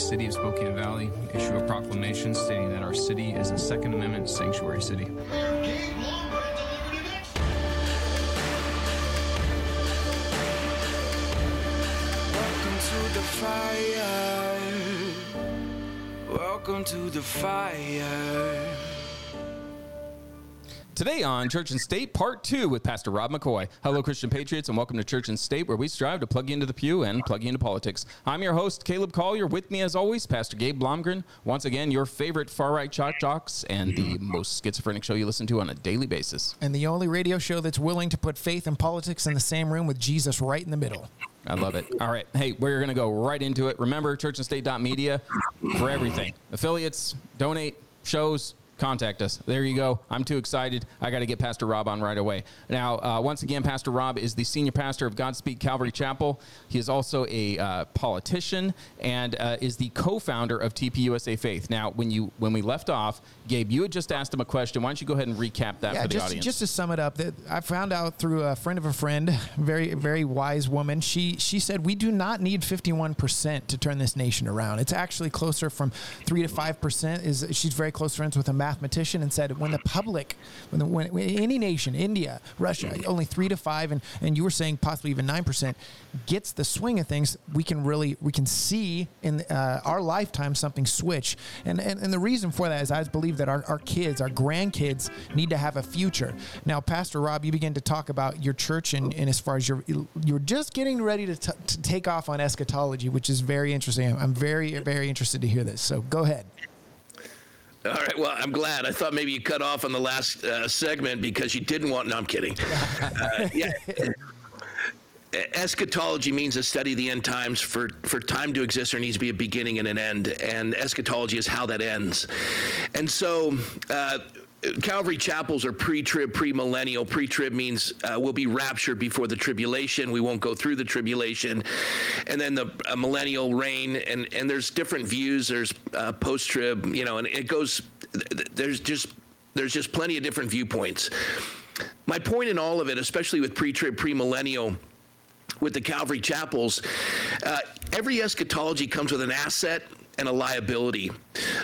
City of Spokane Valley issue a proclamation stating that our city is a Second Amendment sanctuary city. Welcome to the fire. Welcome to the fire. Today on Church and State, part two with Pastor Rob McCoy. Hello, Christian Patriots, and welcome to Church and State, where we strive to plug you into the pew and plug you into politics. I'm your host, Caleb Collier. With me, as always, Pastor Gabe Blomgren. Once again, your favorite far right chalk jocks and the most schizophrenic show you listen to on a daily basis. and the only radio show that's willing to put faith and politics in the same room with Jesus right in the middle. I love it. All right. Hey, we're going to go right into it. Remember, churchandstate.media for everything affiliates, donate, shows, contact us. There you go. I'm too excited. I got to get Pastor Rob on right away. Now, uh, once again, Pastor Rob is the senior pastor of Godspeak Calvary Chapel. He is also a uh, politician and uh, is the co-founder of TPUSA Faith. Now, when you when we left off, Gabe, you had just asked him a question. Why don't you go ahead and recap that Yeah, for the just, audience? just to sum it up, that I found out through a friend of a friend, very very wise woman. She she said we do not need 51 percent to turn this nation around. It's actually closer from three to five percent. Is she's very close friends with a mathematician and said when the public, when, the, when, any nation, India, Russia, only three to five, and and you were saying possibly even nine percent, gets the swing of things, we can really we can see in uh, our lifetime something switch. And, and and the reason for that is I believe that our, our kids, our grandkids, need to have a future. Now, Pastor Rob, you begin to talk about your church, and, and as far as you're you're just getting ready to, t- to take off on eschatology, which is very interesting. I'm very very interested to hear this. So go ahead. All right. Well, I'm glad. I thought maybe you cut off on the last uh, segment because you didn't want. No, I'm kidding. Uh, yeah. Eschatology means to study of the end times. For, for time to exist, there needs to be a beginning and an end. And eschatology is how that ends. And so, uh, Calvary chapels are pre-trib, pre-millennial. Pre-trib means uh, we'll be raptured before the tribulation. We won't go through the tribulation, and then the millennial reign. And and there's different views. There's uh, post-trib, you know, and it goes. There's just there's just plenty of different viewpoints. My point in all of it, especially with pre-trib, pre-millennial with the Calvary chapels, uh, every eschatology comes with an asset and a liability.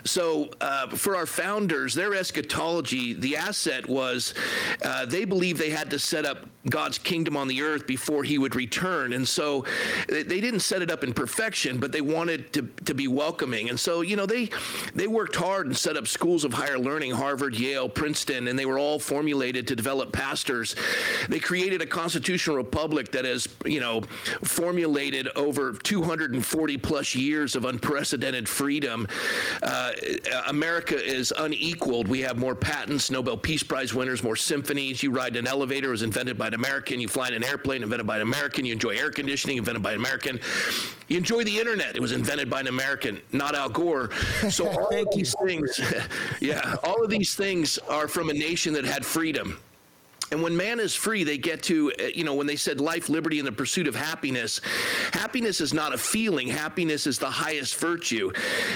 So, uh, for our founders, their eschatology, the asset was uh, they believed they had to set up God's kingdom on the earth before he would return. And so they didn't set it up in perfection, but they wanted to, to be welcoming. And so, you know, they, they worked hard and set up schools of higher learning Harvard, Yale, Princeton, and they were all formulated to develop pastors. They created a constitutional republic that has, you know, formulated over 240 plus years of unprecedented freedom. Uh, Uh, America is unequaled. We have more patents, Nobel Peace Prize winners, more symphonies. You ride an elevator, it was invented by an American. You fly in an airplane, invented by an American. You enjoy air conditioning, invented by an American. You enjoy the internet, it was invented by an American, not Al Gore. So all of these things, yeah, all of these things are from a nation that had freedom. And when man is free, they get to, uh, you know, when they said life, liberty, and the pursuit of happiness, happiness is not a feeling. Happiness is the highest virtue.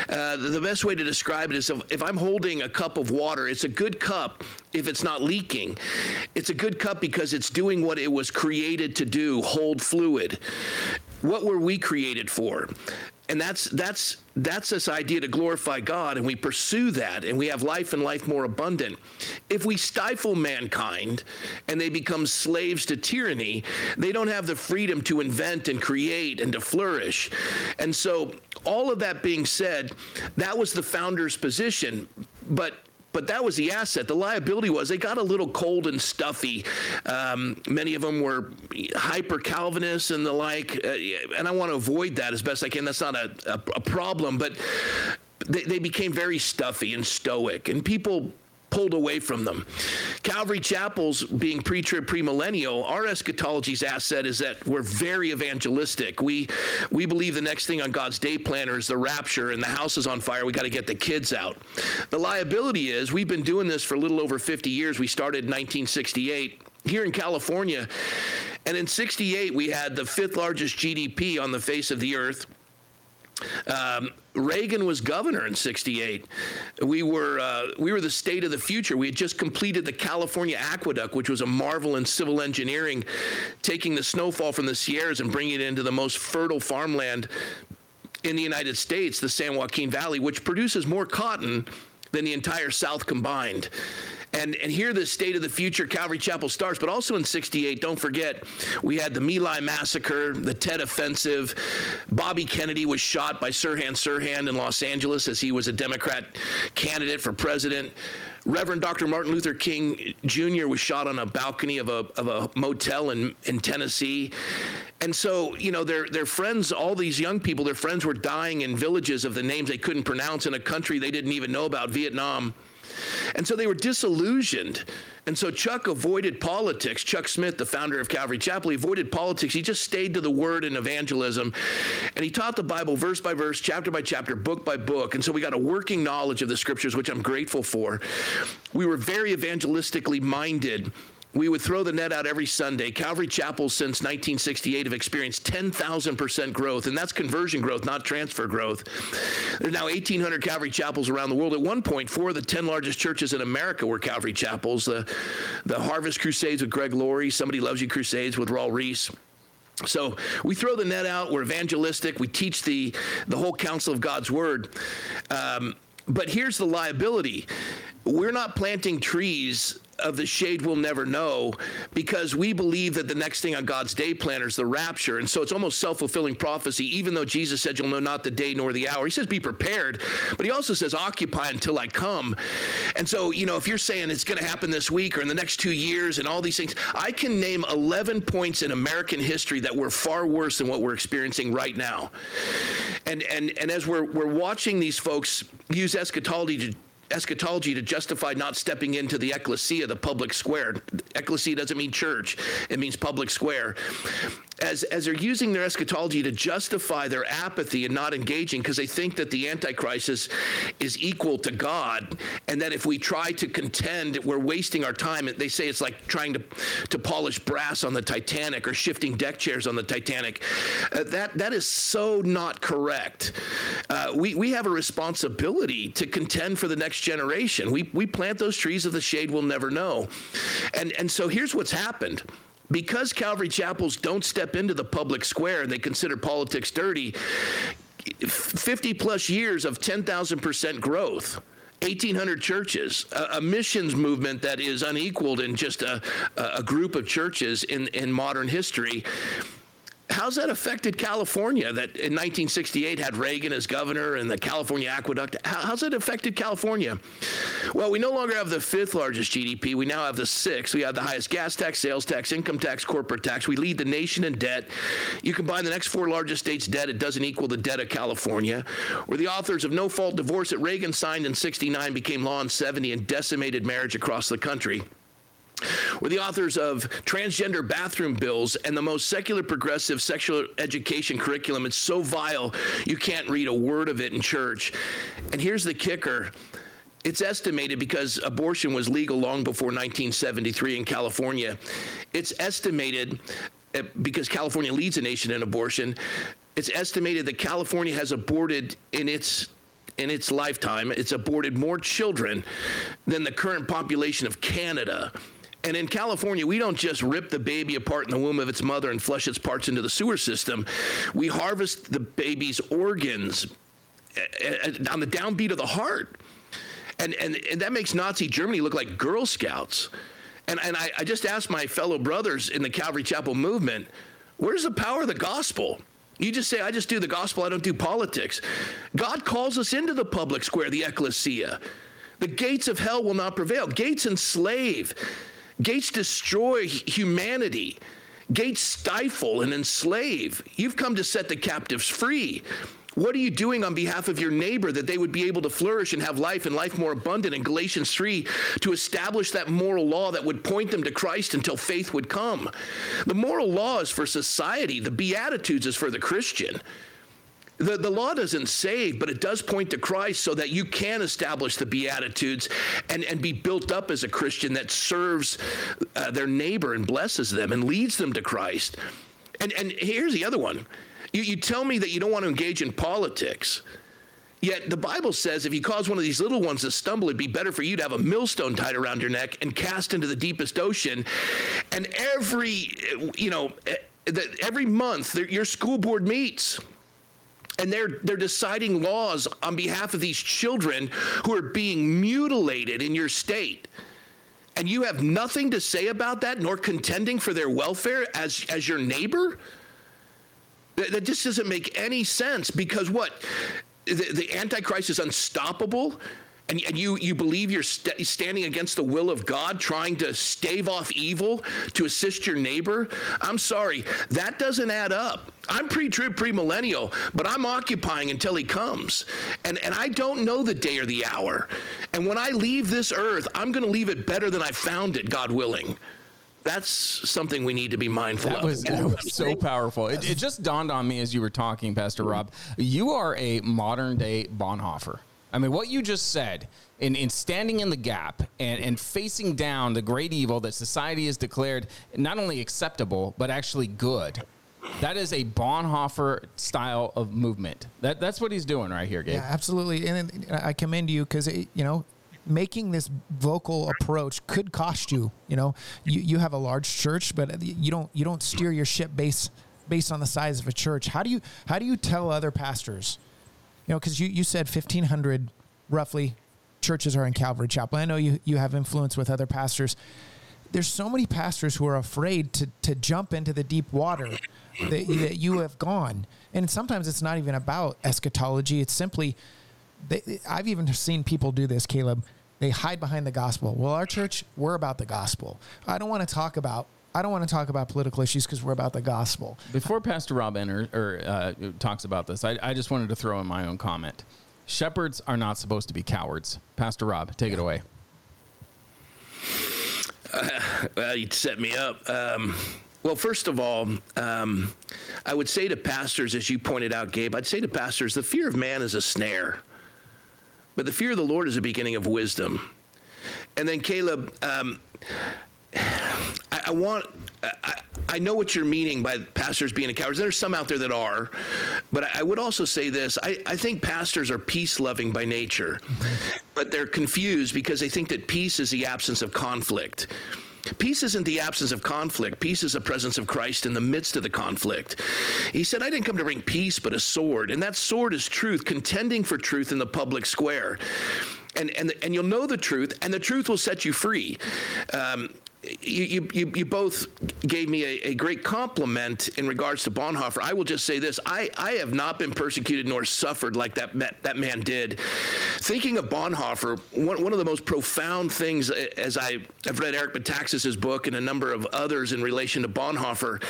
Uh, the, best way to describe it is if, if I'm holding a cup of water, it's a good cup if it's not leaking. It's a good cup because it's doing what it was created to do hold fluid. What were we created for? And that's that's that's this idea to glorify God, and we pursue that, and we have life and life more abundant. If we stifle mankind and they become slaves to tyranny, they don't have the freedom to invent and create and to flourish. And so, all of that being said, that was the founder's position, but but that was the asset. The liability was they got a little cold and stuffy. Um, many of them were hyper Calvinists and the like, uh, and I want to avoid that as best I can. That's not a, a, a problem, but they, they became very stuffy and stoic, and people pulled away from them. Calvary Chapels, being pre-trib, premillennial, our eschatology's asset is that we're very evangelistic. We we believe the next thing on God's day planner is the rapture, and the house is on fire. We got to get the kids out. The liability is we've been doing this for a little over 50 years. We started in 1968 here in California, and in 68 we had the fifth largest GDP on the face of the earth. Um, Reagan was governor in '68. We were uh, we were the state of the future. We had just completed the California Aqueduct, which was a marvel in civil engineering, taking the snowfall from the Sierras and bringing it into the most fertile farmland in the United States, the San Joaquin Valley, which produces more cotton than the entire South combined. And, and here the state of the future Calvary Chapel starts, but also in 68, don't forget, we had the My massacre, the Tet offensive. Bobby Kennedy was shot by Sirhan Sirhan in Los Angeles as he was a Democrat candidate for president. Reverend Dr. Martin Luther King Jr. was shot on a balcony of a, of a motel in, in Tennessee. And so, you know, their, their friends, all these young people, their friends were dying in villages of the names they couldn't pronounce in a country they didn't even know about, Vietnam. And so they were disillusioned. And so Chuck avoided politics. Chuck Smith, the founder of Calvary Chapel, he avoided politics. He just stayed to the word and evangelism. And he taught the Bible verse by verse, chapter by chapter, book by book. And so we got a working knowledge of the scriptures, which I'm grateful for. We were very evangelistically minded. We would throw the net out every Sunday. Calvary Chapel since 1968 have experienced 10,000% growth, and that's conversion growth, not transfer growth. There's now 1,800 Calvary Chapels around the world. At one point, four of the 10 largest churches in America were Calvary Chapels. The, the Harvest Crusades with Greg Laurie, Somebody Loves You Crusades with Raul Ries. So we throw the net out. We're evangelistic. We teach the the whole counsel of God's word. Um, but here's the liability: we're not planting trees of the shade we'll never know because we believe that the next thing on God's day planner is the rapture. And so it's almost self fulfilling prophecy, even though Jesus said, You'll know not the day nor the hour. He says, Be prepared, but he also says, Occupy until I come. And so, you know, if you're saying it's going to happen this week or in the next two years and all these things, I can name 11 points in American history that were far worse than what we're experiencing right now. And, and, and as we're, we're watching these folks use eschatology to eschatology to justify not stepping into the ecclesia, the public square. Ecclesia doesn't mean church, it means public square. As, as they're using their eschatology to justify their apathy and not engaging because they think that the Antichrist is, is equal to God, and that if we try to contend, we're wasting our time. They say it's like trying to, to polish brass on the Titanic or shifting deck chairs on the Titanic. Uh, that, that is so not correct. Uh, we, we have a responsibility to contend for the next generation. We, we plant those trees of the shade we'll never know. And, and so here's what's happened because Calvary chapels don't step into the public square and they consider politics dirty, 50 plus years of 10,000% growth. 1,800 churches, a, a, missions movement that is unequaled in just a, a group of churches in, in modern history how's that affected California that in 1968 had Reagan as governor and the California Aqueduct? how's it affected California? Well, we no longer have the fifth largest GDP. We now have the sixth. We have the highest gas tax, sales tax, income tax, corporate tax. We lead the nation in debt. You combine the next four largest states' debt, it doesn't equal the debt of California. We're the authors of no fault divorce that Reagan signed in 69 became law in 70 and decimated marriage across the country. We're the authors of transgender bathroom bills and the most secular progressive sexual education curriculum. It's so vile, you can't read a word of it in church. And here's the kicker it's estimated because abortion was legal long before 1973 in California. It's estimated eh, because California leads a nation in abortion. It's estimated that California has aborted in its in its lifetime, it's aborted more children than the current population of Canada. And in California, we don't just rip the baby apart in the womb of its mother and flush its parts into the sewer system. We harvest the baby's organs eh, eh, on the downbeat of the heart. And, and, and that makes Nazi Germany look like Girl Scouts. And, and I, I just asked my fellow brothers in the Calvary Chapel movement, where's the power of the gospel? You just say, I just do the gospel, I don't do politics. God calls us into the public square, the ecclesia. The gates of hell will not prevail. Gates enslave. Gates destroy humanity. Gates stifle and enslave. You've come to set the captives free. What are you doing on behalf of your neighbor that they would be able to flourish and have life and life more abundant in Galatians 3 to establish that moral law that would point them to Christ until faith would come? The moral law is for society, the Beatitudes is for the Christian. The, the law doesn't save, but it does point to Christ so that you can establish the Beatitudes and, and be built up as a Christian that serves uh, their neighbor and blesses them and leads them to Christ. And, and here's the other one you, you tell me that you don't want to engage in politics. Yet the Bible says if you cause one of these little ones to stumble, it'd be better for you to have a millstone tied around your neck and cast into the deepest ocean. And every, you know, every month your school board meets and they're they're deciding laws on behalf of these children who are being mutilated in your state. And you have nothing to say about that nor contending for their welfare as as your neighbor? That, that just doesn't make any sense because what? The, the antichrist is unstoppable and, and you, you believe you're st- standing against the will of God, trying to stave off evil to assist your neighbor, I'm sorry, that doesn't add up. I'm pre-trib, pre-millennial, but I'm occupying until he comes. And, and I don't know the day or the hour. And when I leave this earth, I'm going to leave it better than I found it, God willing that's something we need to be mindful that of. Was, that was so powerful. It, it, just dawned on me as you were talking, Pastor Rob. You are a modern day Bonhoeffer. I mean, what you just said in, in standing in the gap and, and facing down the great evil that society has declared not only acceptable, but actually good. That is a Bonhoeffer style of movement. That, that's what he's doing right here, Gabe. Yeah, absolutely. And I commend you because, you know, making this vocal approach could cost you. You know, you, you have a large church, but you don't you don't steer your ship based based on the size of a church. How do you how do you tell other pastors? You know, because you, you said 1,500 roughly churches are in Calvary Chapel. I know you, you have influence with other pastors. There's so many pastors who are afraid to, to jump into the deep water that, that you have gone. And sometimes it's not even about eschatology. It's simply, they, I've even seen people do this, Caleb. They hide behind the gospel. Well, our church, we're about the gospel. I don't want to talk about I don't want to talk about political issues because we're about the gospel. Before Pastor Rob enter, or uh, talks about this, I, I, just wanted to throw in my own comment. Shepherds are not supposed to be cowards. Pastor Rob, take it away. Uh, well, you set me up. Um, well, first of all, um, I would say to pastors, as you pointed out, Gabe, I'd say to pastors, the fear of man is a snare, but the fear of the Lord is a beginning of wisdom. And then, Caleb, um, I, I want. I, I, know what you're meaning by pastors being a coward. There's some out there that are, but I would also say this: I, I think pastors are peace-loving by nature, but they're confused because they think that peace is the absence of conflict. Peace isn't the absence of conflict. Peace is the presence of Christ in the midst of the conflict. He said, I didn't come to bring peace, but a sword. And that sword is truth, contending for truth in the public square. And, and, and you'll know the truth, and the truth will set you free. Um, you, you, you both gave me a, a, great compliment in regards to Bonhoeffer. I will just say this I, I have not been persecuted nor suffered like that, that man did. Thinking of Bonhoeffer, one, one of the most profound things eh, as I have read Eric Metaxas's book and a number of others in relation to Bonhoeffer,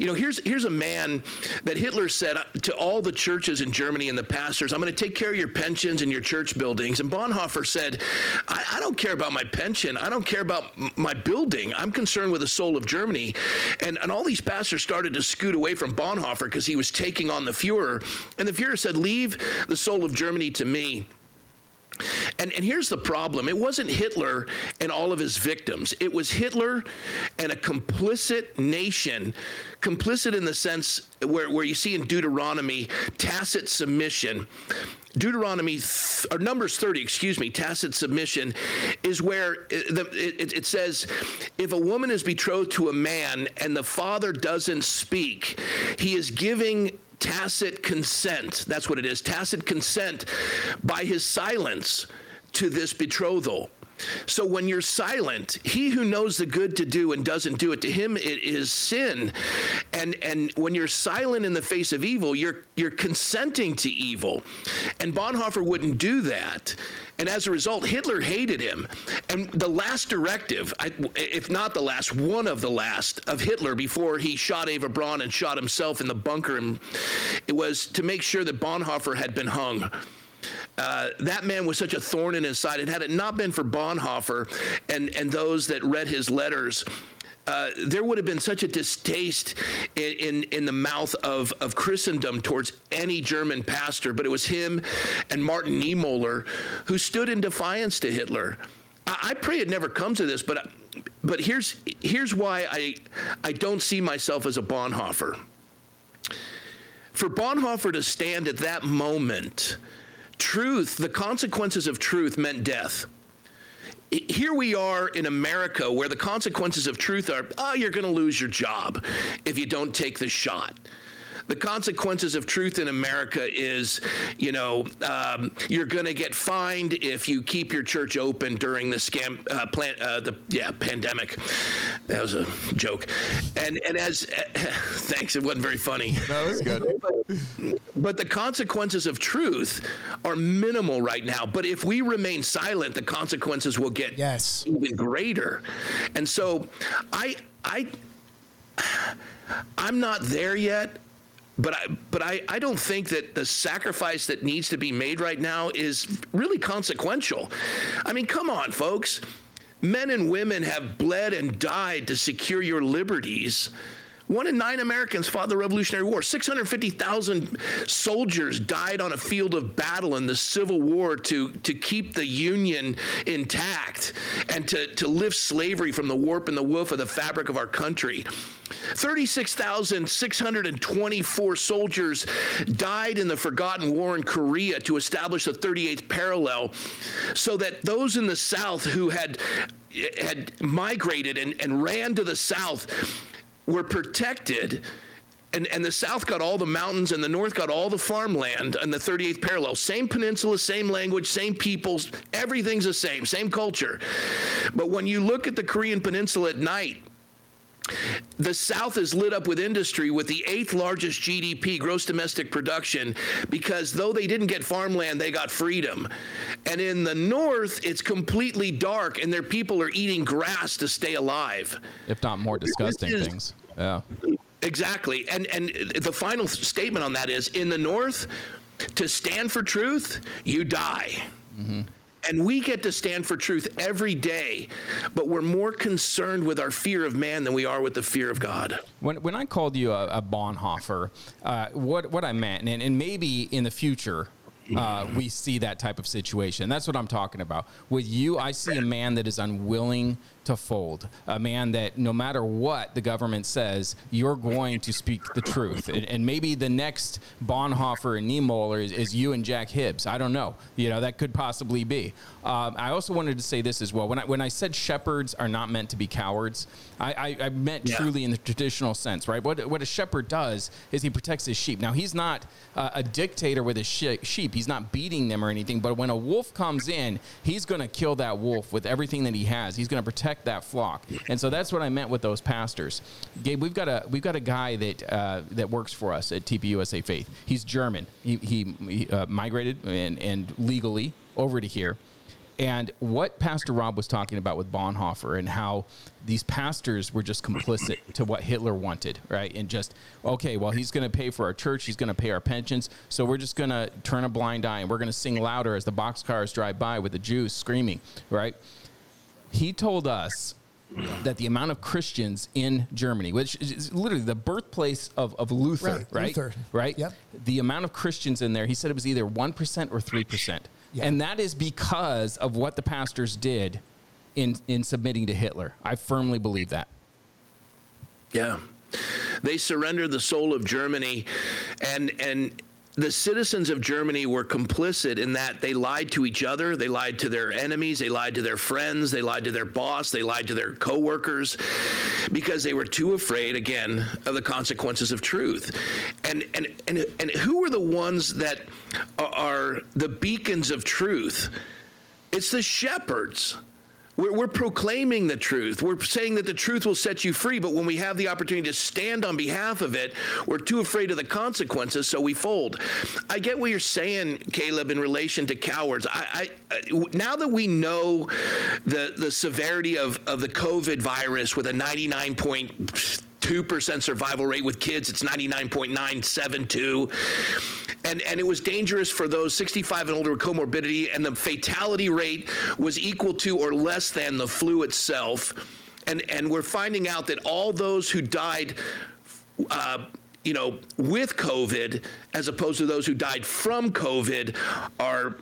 you know, here's, here's a man that Hitler said to all the churches in Germany and the pastors, I'm going to take care of your pensions and your church buildings. And Bonhoeffer said, I, I don't care about my pension. I don't care about my building building. I'm concerned with the soul of Germany. And, and all these pastors started to scoot away from Bonhoeffer because he was taking on the Fuhrer. And the Fuhrer said, Leave the soul of Germany to me. And, and here's the problem it wasn't Hitler and all of his victims, it was Hitler and a complicit nation, complicit in the sense where, where you see in Deuteronomy tacit submission. Deuteronomy th- or Numbers 30, excuse me, tacit submission is where it, it, it, says if a woman is betrothed to a man and the father doesn't speak, he is giving tacit consent. That's what it is tacit consent by his silence to this betrothal. So when you're silent, he who knows the good to do and doesn't do it, to him it is sin. And and when you're silent in the face of evil, you're you're consenting to evil. And Bonhoeffer wouldn't do that. And as a result, Hitler hated him. And the last directive, if not the last, one of the last of Hitler before he shot Eva Braun and shot himself in the bunker, and it was to make sure that Bonhoeffer had been hung. Uh, that man was such a thorn in his side. And had it not been for Bonhoeffer and, and those that read his letters, uh, there would have been such a distaste in, in, in, the mouth of, of Christendom towards any German pastor, but it was him and Martin Niemöller who stood in defiance to Hitler. I, I pray it never comes to this, but but here's here's why I I don't see myself as a Bonhoeffer. For Bonhoeffer to stand at that moment truth, the consequences of truth meant death. Here we are in America where the consequences of truth are, oh, you're going to lose your job if you don't take the shot. the consequences of truth in America is, you know, um, you're going to get fined if you keep your church open during the scam uh, plan, uh, the yeah pandemic. That was a joke, and and as thanks, it wasn't very funny. That was good. But the consequences of truth are minimal right now. But if we remain silent, the consequences will get Yes. even greater. And so I I I'm not there yet. But I, but I, I don't think that the sacrifice that needs to be made right now is really consequential. I mean, come on, folks. Men and women have bled and died to secure your liberties. One in nine Americans fought the Revolutionary War. 650,000 soldiers died on a field of battle in the Civil War to, to keep the Union intact and to, to lift slavery from the warp and the woof of the fabric of our country. 36,624 soldiers died in the forgotten war in Korea to establish the 38th parallel so that those in the South who had had migrated and, and ran to the South were protected. And, and the South got all the mountains, and the North got all the farmland and the 38th parallel. Same peninsula, same language, same peoples, everything's the same, same culture. But when you look at the Korean Peninsula at night, the South is lit up with industry with the eighth largest GDP, gross domestic production, because though they didn't get farmland, they got freedom. And in the North, it's completely dark, and their people are eating grass to stay alive. If not more disgusting is- things. Yeah. Exactly. And and the final statement on that is in the North, to stand for truth, you die. And we get to stand for truth every day, but we're more concerned with our fear of man than we are with the fear of God. When, when I called you a, a Bonhoeffer, uh, what what I meant, and, and maybe in the future uh, we see that type of situation. That's what I'm talking about. With you, I see a man that is unwilling to fold, a man that no matter what the government says, you're going to speak the truth. And, and maybe the next Bonhoeffer and Niemöller is, is you and Jack Hibbs. I don't know. You know, that could possibly be. Um, I also wanted to say this as well. When I, when I said shepherds are not meant to be cowards, I, I, I meant Yeah. truly in the traditional sense, right? What, what a shepherd does is he protects his sheep. Now, he's not uh, a dictator with his she- sheep, he's not beating them or anything, but when a wolf comes in, he's going to kill that wolf with everything that he has. He's going to protect that flock. And so that's what I meant with those pastors. Gabe, we've got a, we've got a guy that, uh, that works for us at TPUSA Faith. He's German. He, he, he uh, migrated and, and legally over to here. And what Pastor Rob was talking about with Bonhoeffer and how these pastors were just complicit to what Hitler wanted, right? And just, okay, well, he's going to pay for our church, he's going to pay our pensions, so we're just going to turn a blind eye and we're going to sing louder as the boxcars drive by with the Jews screaming, right? He told us that the amount of Christians in Germany, which is literally the birthplace of, of Luther, Right, right? Luther. Right? Yep. The amount of Christians in there, he said it was either 1% or 3%. Yeah. And that is because of what the pastors did in, in submitting to Hitler. I firmly believe that. Yeah. They surrendered the soul of Germany and and the citizens of Germany were complicit in that they lied to each other, they lied to their enemies, they lied to their friends, they lied to their boss, they lied to their coworkers because they were too afraid again of the consequences of truth. And and and and who are the ones that are the beacons of truth? It's the shepherds. We're, we're, proclaiming the truth. We're saying that the truth will set you free, but when we have the opportunity to stand on behalf of it, we're too afraid of the consequences, so we fold. I get what you're saying, Caleb, in relation to cowards. I, I uh, now that we know the the severity of of the COVID virus with a 99 point. 2% survival rate with kids, it's 99.972 and and it was dangerous for those sixty five and older with comorbidity, and the fatality rate was equal to or less than the flu itself, and and we're finding out that all those who died. Uh, you know, with COVID, as opposed to those who died from COVID, are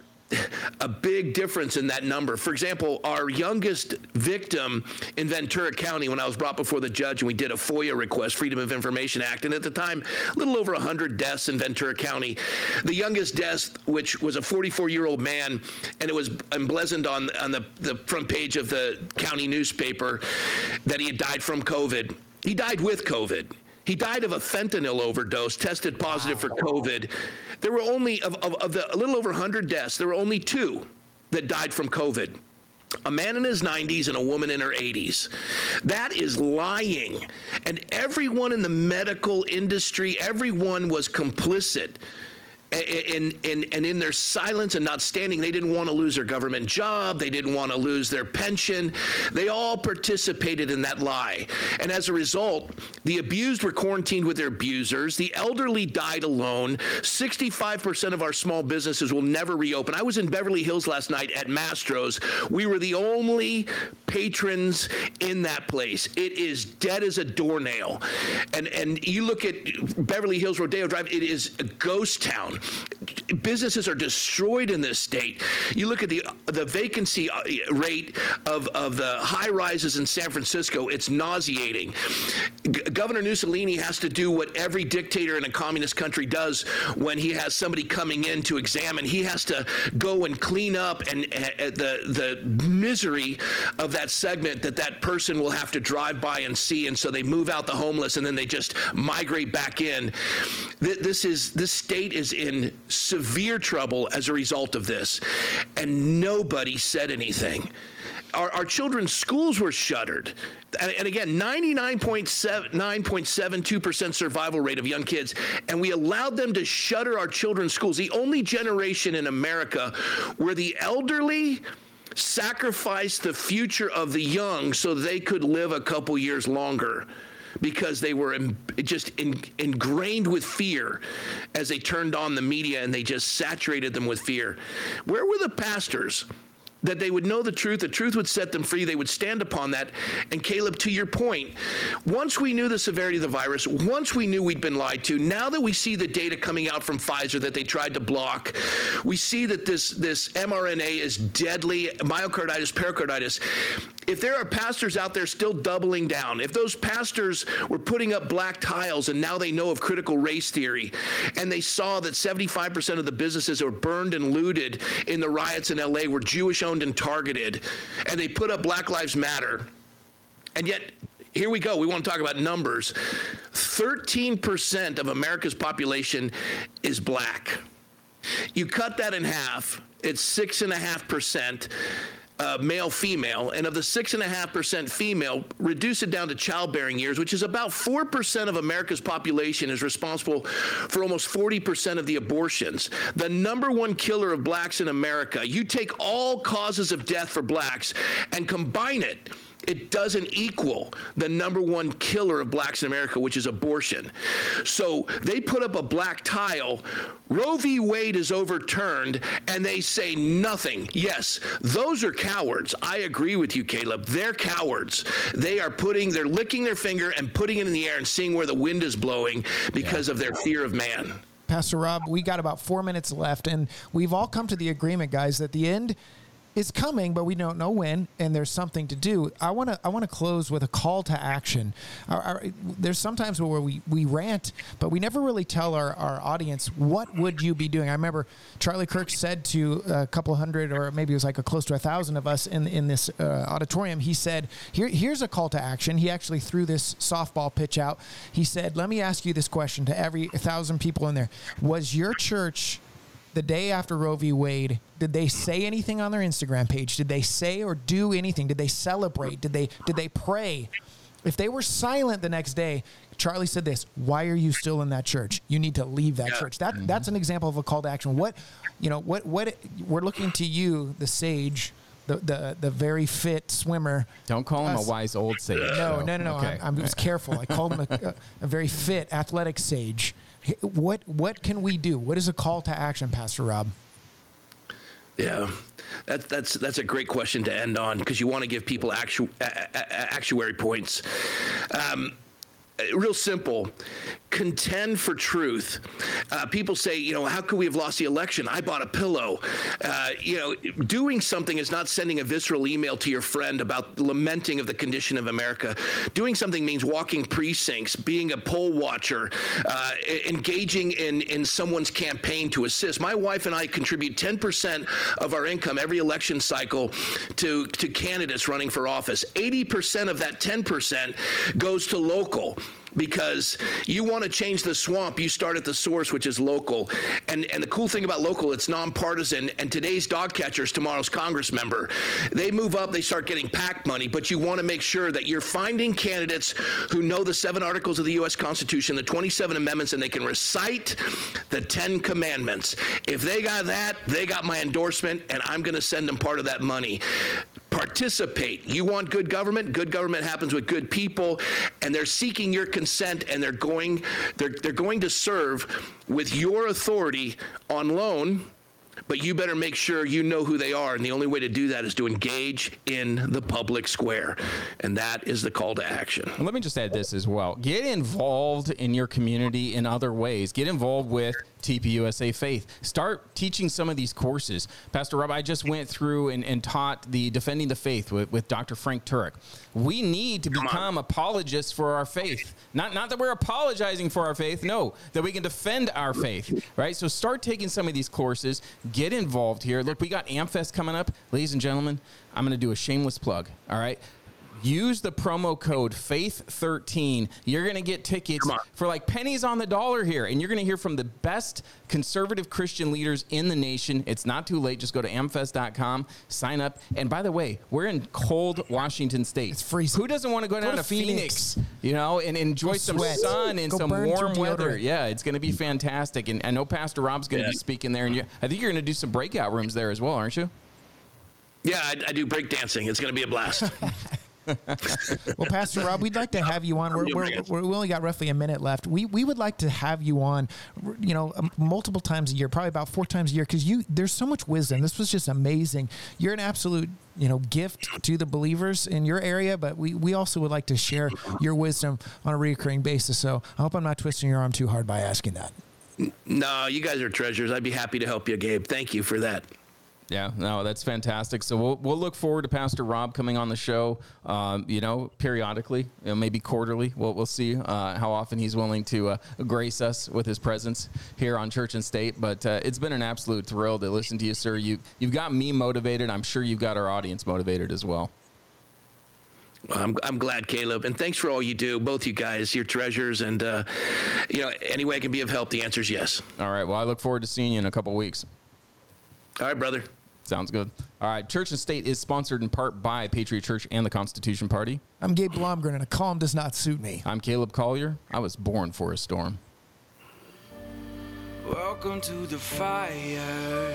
a big difference in that number. For example, our youngest victim in Ventura County, when I was brought before the judge and we did a FOIA request, Freedom of Information Act, and at the time, a little over 100 deaths in Ventura County. The youngest death, which was a 44 year old man, and it was emblazoned on, on the, the front page of the county newspaper that he had died from COVID. He died with COVID. He died of a fentanyl overdose, tested positive for COVID. There were only, of, of, of the a little over 100 deaths, there were only two that died from COVID a man in his 90s and a woman in her 80s. That is lying. And everyone in the medical industry, everyone was complicit and, and, and in their silence and not standing, they didn't want to lose their government job. They didn't want to lose their pension. They all participated in that lie. And as a result, the abused were quarantined with their abusers. The elderly died alone. 65% of our small businesses will never reopen. I was in Beverly Hills last night at Mastro's. We were the only patrons in that place. It is dead as a doornail. And, and you look at Beverly Hills Rodeo Drive, it is a ghost town. Businesses are destroyed in this state. You look at the the vacancy uh, rate of, of the high rises in San Francisco, it's nauseating. G- Governor Mussolini has to do what every dictator in a communist country does when he has somebody coming in to examine. He has to go and clean up and uh, the the misery of that segment that that person will have to drive by and see and so they move out the homeless and then they just migrate back in. This is this state is in severe trouble as a result of this, and nobody said anything. Our, our children's schools were shuttered. And, and again, 99.72% survival rate of young kids, and we allowed them to shutter our children's schools. The only generation in America where the elderly sacrificed the future of the young so they could live a couple years longer because they were just in, ingrained with fear as they turned on the media and they just saturated them with fear. Where were the pastors? that they would know the truth, the truth would set them free, they would stand upon that. And Caleb, to your point, once we knew the severity of the virus, once we knew we'd been lied to, now that we see the data coming out from Pfizer that they tried to block, we see that this, this mRNA is deadly, myocarditis, pericarditis. If there are pastors out there still doubling down, if those pastors were putting up black tiles and now they know of critical race theory, and they saw that 75% of the businesses that were burned and looted in the riots in LA were Jewish owned and targeted, and they put up Black Lives Matter. And yet, here we go. We want to talk about numbers. 13% of America's population is black. You cut that in half, it's 6.5% uh, male female, and of the 6.5% female, reduce it down to childbearing years, which is about 4% of America's population, is responsible for almost 40% of the abortions. The number one killer of blacks in America, you take all causes of death for blacks and combine it it doesn't equal the number one killer of blacks in America, which is abortion. So they put up a black tile. Roe v. Wade is overturned, and they say nothing. Yes, those are cowards. I agree with you, Caleb. They're cowards. They are putting, they're licking their finger and putting it in the air and seeing where the wind is blowing because yeah. of their fear of man. Pastor Rob, we got about four minutes left, and we've all come to the agreement, guys, that the end is coming, but we don't know when, and there's something to do. I want to I want to close with a call to action. Our, our, there's sometimes where we we rant, but we never really tell our, our audience what would you be doing. I remember Charlie Kirk said to a couple hundred, or maybe it was like a close to a thousand of us in in this uh, auditorium. He said, "Here here's a call to action." He actually threw this softball pitch out. He said, "Let me ask you this question to every thousand people in there: Was your church?" The day after Roe v. Wade, did they say anything on their Instagram page? Did they say or do anything? Did they celebrate? Did they did they pray? If they were silent the next day, Charlie said this, "Why are you still in that church? You need to leave that yeah. church." That mm-hmm. that's an example of a call to action. What, you know, what what we're looking to you, the sage, the the, the very fit swimmer. Don't call him a wise old sage. No, no, no, no. Okay. I'm, I'm just careful. I called him a, a, very fit athletic sage. What what can we do? What is a call to action, Pastor Rob? Yeah, that, that's that's a great question to end on because you want to give people actu- actuary points. Um, real simple contend for truth. Uh, people say, you know, how could we have lost the election? I bought a pillow. Uh, you know, doing something is not sending a visceral email to your friend about lamenting of the condition of America. Doing something means walking precincts, being a poll watcher, uh, engaging in, in someone's campaign to assist. My wife and I contribute 10% of our income every election cycle to, to candidates running for office. 80% of that 10% goes to local. Because you want to change the swamp you start at the source which is local. And and the cool thing about local it's nonpartisan. And today's dog catchers tomorrow's congress member they move up they start getting pac money but you want to make sure that you're finding candidates who know the seven articles of the us constitution the 27 amendments and they can recite the 10 commandments. If they got that they got my endorsement and i'm going to send them part of that money participate. You want good government? Good government happens with good people, and they're seeking your consent, and they're going they're they're going to serve with your authority on loan. But you better make sure you know who they are, and the only way to do that is to engage in the public square, and that is the call to action. Let me just add this as well. Get involved in your community in other ways. Get involved with TPUSA Faith. Start teaching some of these courses. Pastor Rob, I just went through and, and taught the Defending the Faith with, with Dr. Frank Turek. We need to become apologists for our faith. Not, not that we're apologizing for our faith, no, that we can defend our faith, right? So start taking some of these courses. Get involved here. Look, we got AmFest coming up. Ladies and gentlemen, I'm going to do a shameless plug, all right? Use the promo code FAITH13. You're going to get tickets for like pennies on the dollar here. And you're going to hear from the best conservative Christian leaders in the nation. It's not too late. Just go to amfest.com, sign up. And by the way, we're in cold Washington State. It's freezing. Who doesn't want to go down to to Phoenix, Phoenix. you know, and enjoy Go some sweat. sun and Go some warm weather? Yeah, it's going to be fantastic. And I know Pastor Rob's going to Yeah. be speaking there. And you, I think you're going to do some breakout rooms there as well, aren't you? Yeah, I, I do break dancing. It's going to be a blast. Well, Pastor Rob, we'd like to have you on. We're, we're, we're, we only got roughly a minute left. We we would like to have you on, you know, multiple times a year, probably about four times a year, because you there's so much wisdom. This was just amazing. You're an absolute you know gift to the believers in your area, but we we also would like to share your wisdom on a recurring basis. So I hope I'm not twisting your arm too hard by asking that. no, you guys are treasures. I'd be happy to help you, Gabe. Thank you for that. Yeah, no, that's fantastic. So we'll we'll look forward to Pastor Rob coming on the show. Um, you know, periodically, you know, maybe quarterly. We'll we'll see uh, how often he's willing to uh, grace us with his presence here on Church and State. But uh, it's been an absolute thrill to listen to you, sir. You you've got me motivated. I'm sure you've got our audience motivated as well. Well, I'm, I'm glad, Caleb, and thanks for all you do, both you guys. You're treasures, and uh, you know, any way I can be of help, the answer is yes. All right. Well, I look forward to seeing you in a couple weeks. All right, brother. Sounds good. All right. Church and State is sponsored in part by Patriot Church and the Constitution Party. I'm Gabe Blomgren, and a calm does not suit me. I'm Caleb Collier. I was born for a storm. Welcome to the fire.